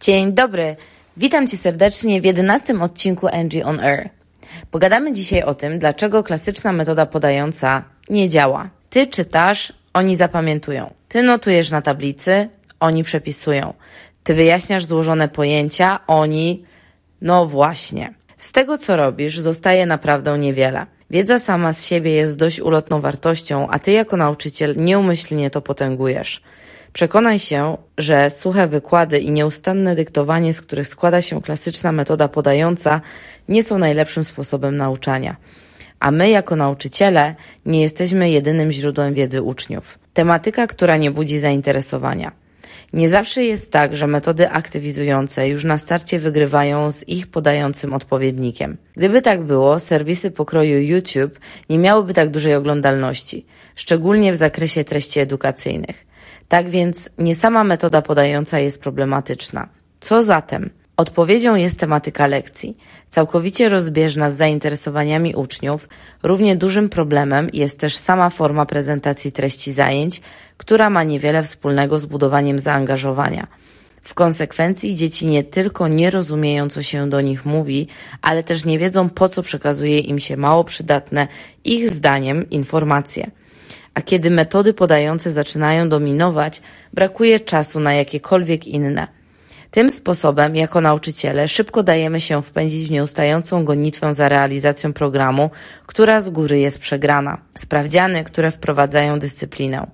Dzień dobry. Witam Cię serdecznie w jedenastym odcinku Angie on Air. Pogadamy dzisiaj o tym, dlaczego klasyczna metoda podająca nie działa. Ty czytasz, oni zapamiętują. Ty notujesz na tablicy, oni przepisują. Ty wyjaśniasz złożone pojęcia, oni. No właśnie. Z tego, co robisz, zostaje naprawdę niewiele. Wiedza sama z siebie jest dość ulotną wartością, a ty jako nauczyciel nieumyślnie to potęgujesz. Przekonaj się, że suche wykłady i nieustanne dyktowanie, z których składa się klasyczna metoda podająca, nie są najlepszym sposobem nauczania. A my, jako nauczyciele, nie jesteśmy jedynym źródłem wiedzy uczniów. Tematyka, która nie budzi zainteresowania. Nie zawsze jest tak, że metody aktywizujące już na starcie wygrywają z ich podającym odpowiednikiem. Gdyby tak było, serwisy pokroju YouTube nie miałyby tak dużej oglądalności, szczególnie w zakresie treści edukacyjnych. Tak więc nie sama metoda podająca jest problematyczna. Co zatem? Odpowiedzią jest tematyka lekcji, całkowicie rozbieżna z zainteresowaniami uczniów. Równie dużym problemem jest też sama forma prezentacji treści zajęć, która ma niewiele wspólnego z budowaniem zaangażowania. W konsekwencji dzieci nie tylko nie rozumieją, co się do nich mówi, ale też nie wiedzą, po co przekazuje im się mało przydatne, ich zdaniem, informacje. A kiedy metody podające zaczynają dominować, brakuje czasu na jakiekolwiek inne. Tym sposobem, jako nauczyciele, szybko dajemy się wpędzić w nieustającą gonitwę za realizacją programu, która z góry jest przegrana. Sprawdziany, które wprowadzają dyscyplinę.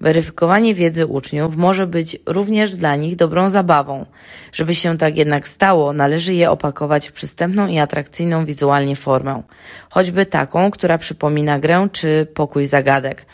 Weryfikowanie wiedzy uczniów może być również dla nich dobrą zabawą. Żeby się tak jednak stało, należy je opakować w przystępną i atrakcyjną wizualnie formę, choćby taką, która przypomina grę czy pokój zagadek.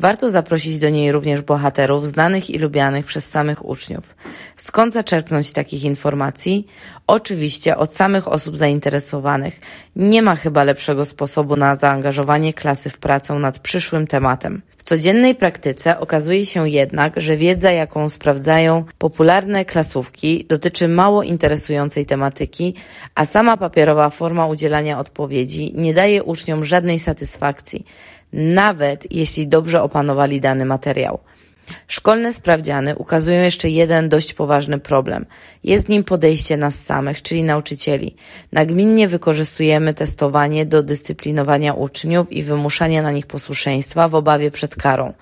Warto zaprosić do niej również bohaterów znanych i lubianych przez samych uczniów. Skąd zaczerpnąć takich informacji? Oczywiście od samych osób zainteresowanych. Nie ma chyba lepszego sposobu na zaangażowanie klasy w pracę nad przyszłym tematem. W codziennej praktyce okazuje się jednak, że wiedza, jaką sprawdzają popularne klasówki, dotyczy mało interesującej tematyki, a sama papierowa forma udzielania odpowiedzi nie daje uczniom żadnej satysfakcji nawet jeśli dobrze opanowali dany materiał. Szkolne sprawdziany ukazują jeszcze jeden dość poważny problem. Jest nim podejście nas samych, czyli nauczycieli. Nagminnie wykorzystujemy testowanie do dyscyplinowania uczniów i wymuszania na nich posłuszeństwa w obawie przed karą,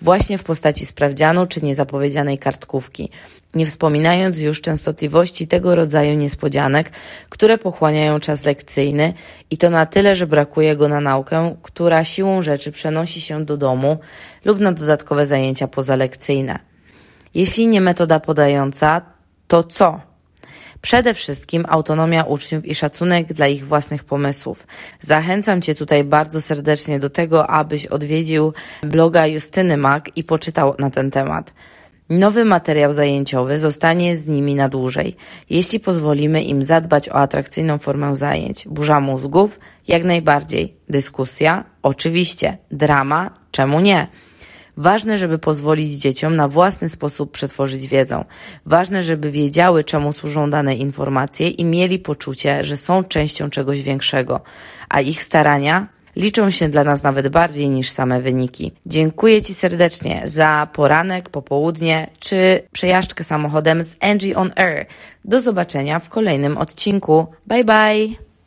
właśnie w postaci sprawdzianu czy niezapowiedzianej kartkówki nie wspominając już częstotliwości tego rodzaju niespodzianek, które pochłaniają czas lekcyjny i to na tyle, że brakuje go na naukę, która siłą rzeczy przenosi się do domu lub na dodatkowe zajęcia pozalekcyjne. Jeśli nie metoda podająca, to co? Przede wszystkim autonomia uczniów i szacunek dla ich własnych pomysłów. Zachęcam Cię tutaj bardzo serdecznie do tego, abyś odwiedził bloga Justyny Mak i poczytał na ten temat. Nowy materiał zajęciowy zostanie z nimi na dłużej, jeśli pozwolimy im zadbać o atrakcyjną formę zajęć. Burza mózgów? Jak najbardziej. Dyskusja? Oczywiście. Drama? Czemu nie? Ważne, żeby pozwolić dzieciom na własny sposób przetworzyć wiedzę. Ważne, żeby wiedziały, czemu służą dane informacje i mieli poczucie, że są częścią czegoś większego, a ich starania liczą się dla nas nawet bardziej niż same wyniki. Dziękuję Ci serdecznie za poranek, popołudnie czy przejażdżkę samochodem z Angie on Air. Do zobaczenia w kolejnym odcinku. Bye bye!